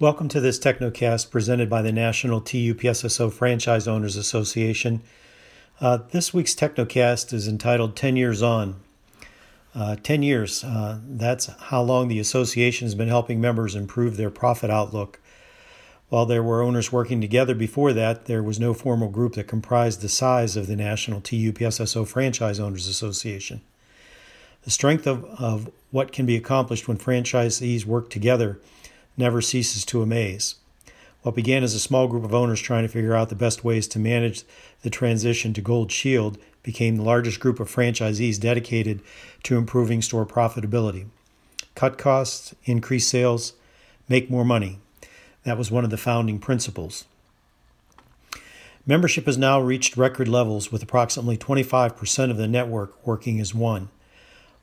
Welcome to this Technocast presented by the National TUPSSO Franchise Owners Association. Uh, this week's Technocast is entitled 10 Years On. Uh, 10 years, uh, that's how long the association has been helping members improve their profit outlook. While there were owners working together before that, there was no formal group that comprised the size of the National TUPSSO Franchise Owners Association. The strength of, of what can be accomplished when franchisees work together never ceases to amaze. What began as a small group of owners trying to figure out the best ways to manage the transition to Gold Shield became the largest group of franchisees dedicated to improving store profitability. Cut costs, increase sales, make more money. That was one of the founding principles. Membership has now reached record levels with approximately 25% of the network working as one.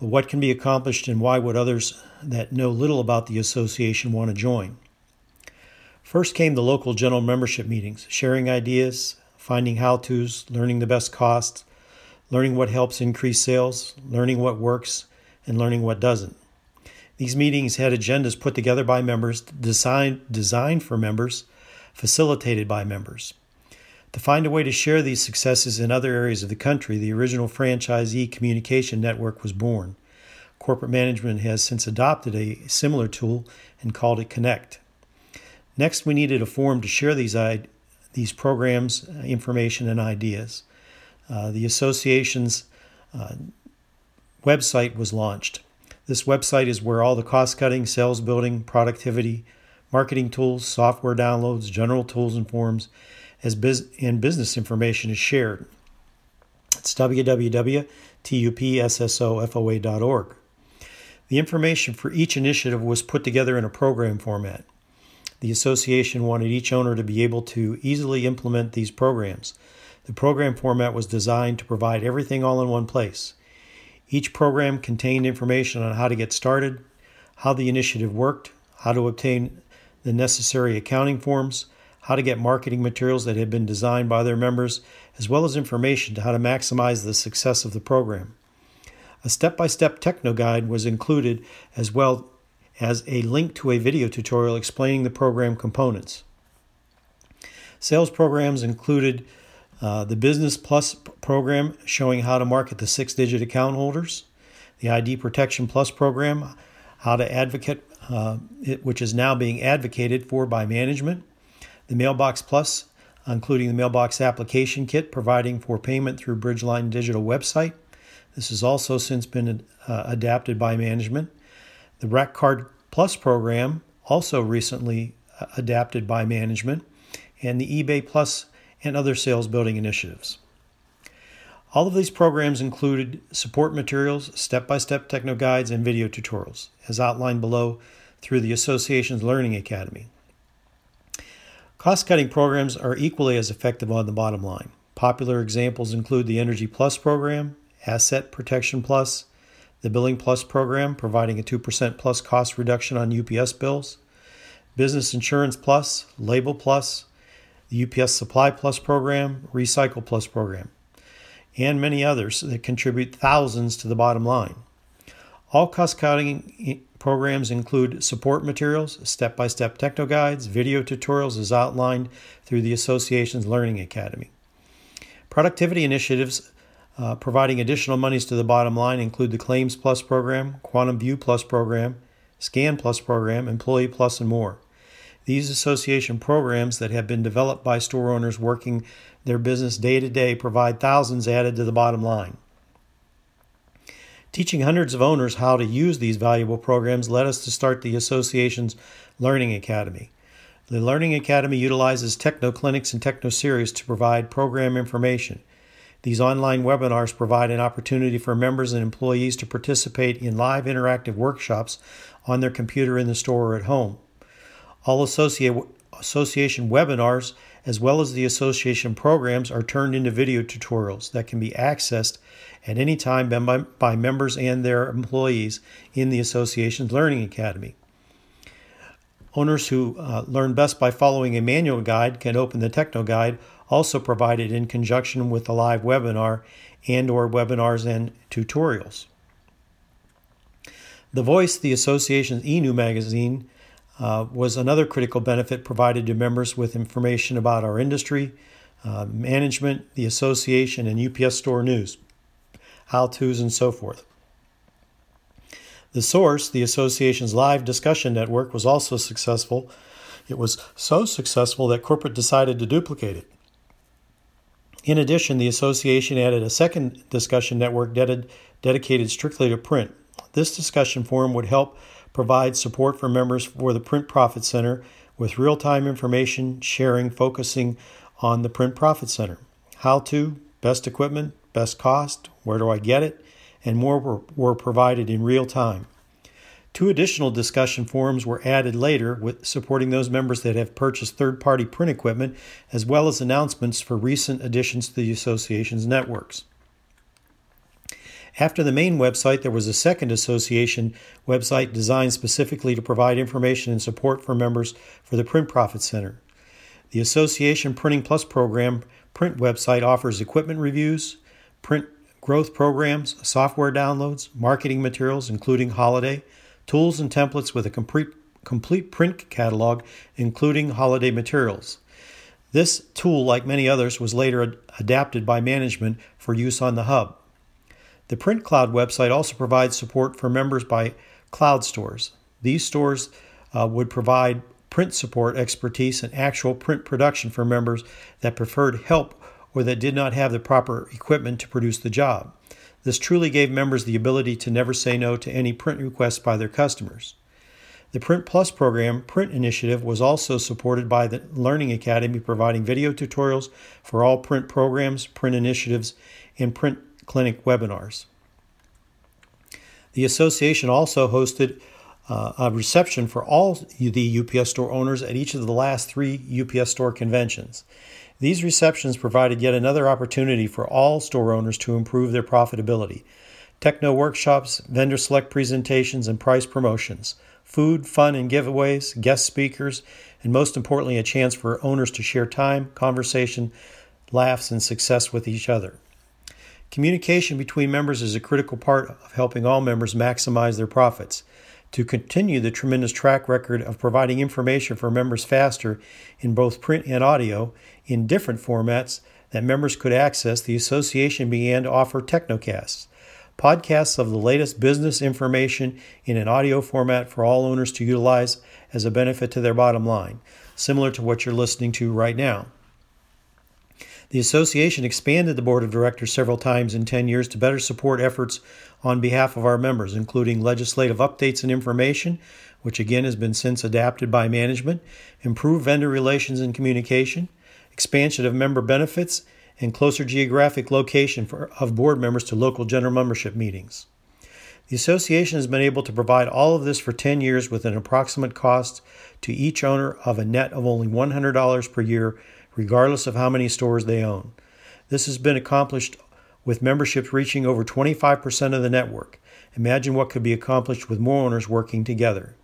But what can be accomplished and why would others that know little about the association want to join? First came the local general membership meetings, sharing ideas, finding how to's, learning the best costs, learning what helps increase sales, learning what works, and learning what doesn't. These meetings had agendas put together by members, designed, designed for members, facilitated by members. To find a way to share these successes in other areas of the country, the original franchisee communication network was born. Corporate management has since adopted a similar tool and called it Connect. Next, we needed a forum to share these, these programs, uh, information, and ideas. Uh, the association's uh, website was launched. This website is where all the cost cutting, sales building, productivity, marketing tools, software downloads, general tools and forms, as biz- and business information is shared. It's www.tupssofoa.org. The information for each initiative was put together in a program format. The association wanted each owner to be able to easily implement these programs. The program format was designed to provide everything all in one place. Each program contained information on how to get started, how the initiative worked, how to obtain the necessary accounting forms, how to get marketing materials that had been designed by their members, as well as information to how to maximize the success of the program. A step by step techno guide was included, as well as a link to a video tutorial explaining the program components. Sales programs included uh, the Business Plus program showing how to market the six digit account holders, the ID Protection Plus program, how to advocate, uh, it, which is now being advocated for by management, the Mailbox Plus, including the Mailbox Application Kit, providing for payment through Bridgeline Digital website. This has also since been uh, adapted by management. The Rack Card Plus program, also recently uh, adapted by management, and the eBay Plus and other sales building initiatives. All of these programs included support materials, step by step techno guides, and video tutorials, as outlined below through the association's Learning Academy. Cost cutting programs are equally as effective on the bottom line. Popular examples include the Energy Plus program, Asset Protection Plus, the Billing Plus program, providing a 2% plus cost reduction on UPS bills, Business Insurance Plus, Label Plus, the UPS Supply Plus program, Recycle Plus program, and many others that contribute thousands to the bottom line. All cost cutting Programs include support materials, step by step techno guides, video tutorials as outlined through the association's Learning Academy. Productivity initiatives uh, providing additional monies to the bottom line include the Claims Plus program, Quantum View Plus program, Scan Plus program, Employee Plus, and more. These association programs that have been developed by store owners working their business day to day provide thousands added to the bottom line. Teaching hundreds of owners how to use these valuable programs led us to start the association's Learning Academy. The Learning Academy utilizes techno clinics and techno series to provide program information. These online webinars provide an opportunity for members and employees to participate in live interactive workshops on their computer in the store or at home. All association webinars, as well as the association programs, are turned into video tutorials that can be accessed at any time by, by members and their employees in the association's Learning Academy. Owners who uh, learn best by following a manual guide can open the Techno Guide, also provided in conjunction with the live webinar and or webinars and tutorials. The Voice, the association's e-new magazine, uh, was another critical benefit provided to members with information about our industry, uh, management, the association, and UPS store news, how to's, and so forth. The source, the association's live discussion network, was also successful. It was so successful that corporate decided to duplicate it. In addition, the association added a second discussion network ded- dedicated strictly to print. This discussion forum would help provide support for members for the Print Profit Center with real time information sharing focusing on the Print Profit Center. How to, best equipment, best cost, where do I get it, and more were, were provided in real time. Two additional discussion forums were added later with supporting those members that have purchased third-party print equipment as well as announcements for recent additions to the association's networks. After the main website, there was a second association website designed specifically to provide information and support for members for the Print Profit Center. The Association Printing Plus program print website offers equipment reviews, print growth programs, software downloads, marketing materials, including holiday, tools and templates with a complete, complete print catalog, including holiday materials. This tool, like many others, was later ad- adapted by management for use on the hub. The Print Cloud website also provides support for members by cloud stores. These stores uh, would provide print support expertise and actual print production for members that preferred help or that did not have the proper equipment to produce the job. This truly gave members the ability to never say no to any print requests by their customers. The Print Plus program, Print Initiative, was also supported by the Learning Academy, providing video tutorials for all print programs, print initiatives, and print clinic webinars. The association also hosted uh, a reception for all the UPS store owners at each of the last three UPS store conventions. These receptions provided yet another opportunity for all store owners to improve their profitability. Techno workshops, vendor select presentations, and price promotions, food, fun, and giveaways, guest speakers, and most importantly, a chance for owners to share time, conversation, laughs, and success with each other. Communication between members is a critical part of helping all members maximize their profits. To continue the tremendous track record of providing information for members faster in both print and audio in different formats that members could access, the association began to offer Technocasts, podcasts of the latest business information in an audio format for all owners to utilize as a benefit to their bottom line, similar to what you're listening to right now. The association expanded the board of directors several times in 10 years to better support efforts on behalf of our members, including legislative updates and information, which again has been since adapted by management, improved vendor relations and communication, expansion of member benefits, and closer geographic location for, of board members to local general membership meetings. The association has been able to provide all of this for 10 years with an approximate cost to each owner of a net of only $100 per year regardless of how many stores they own. This has been accomplished with memberships reaching over 25% of the network. Imagine what could be accomplished with more owners working together.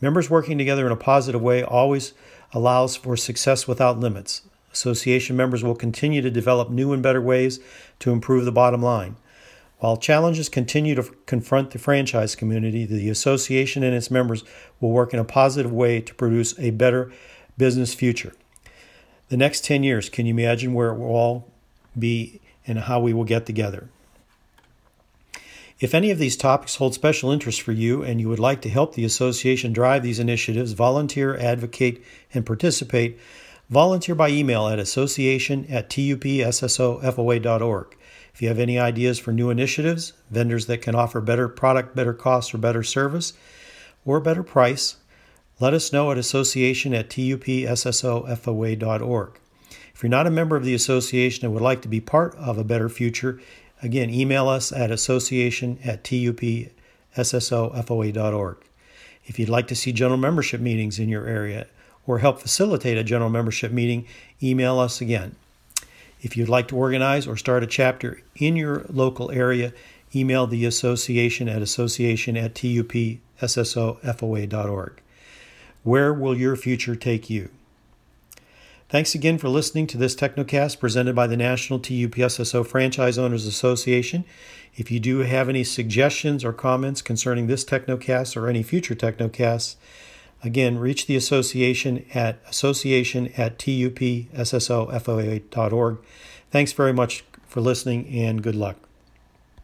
Members working together in a positive way always allows for success without limits. Association members will continue to develop new and better ways to improve the bottom line. While challenges continue to confront the franchise community, the association and its members will work in a positive way to produce a better business future the next 10 years, can you imagine where it will all be and how we will get together? If any of these topics hold special interest for you and you would like to help the association drive these initiatives, volunteer, advocate, and participate, volunteer by email at association at tupssofoa.org. If you have any ideas for new initiatives, vendors that can offer better product, better cost, or better service, or better price, let us know at association at tupssofoa.org. If you're not a member of the association and would like to be part of a better future, again, email us at association at tupssofoa.org. If you'd like to see general membership meetings in your area or help facilitate a general membership meeting, email us again. If you'd like to organize or start a chapter in your local area, email the association at association at tupssofoa.org. Where will your future take you? Thanks again for listening to this Technocast presented by the National TUPSSO Franchise Owners Association. If you do have any suggestions or comments concerning this Technocast or any future Technocasts, Again, reach the association at association at tupssofoa.org. Thanks very much for listening and good luck.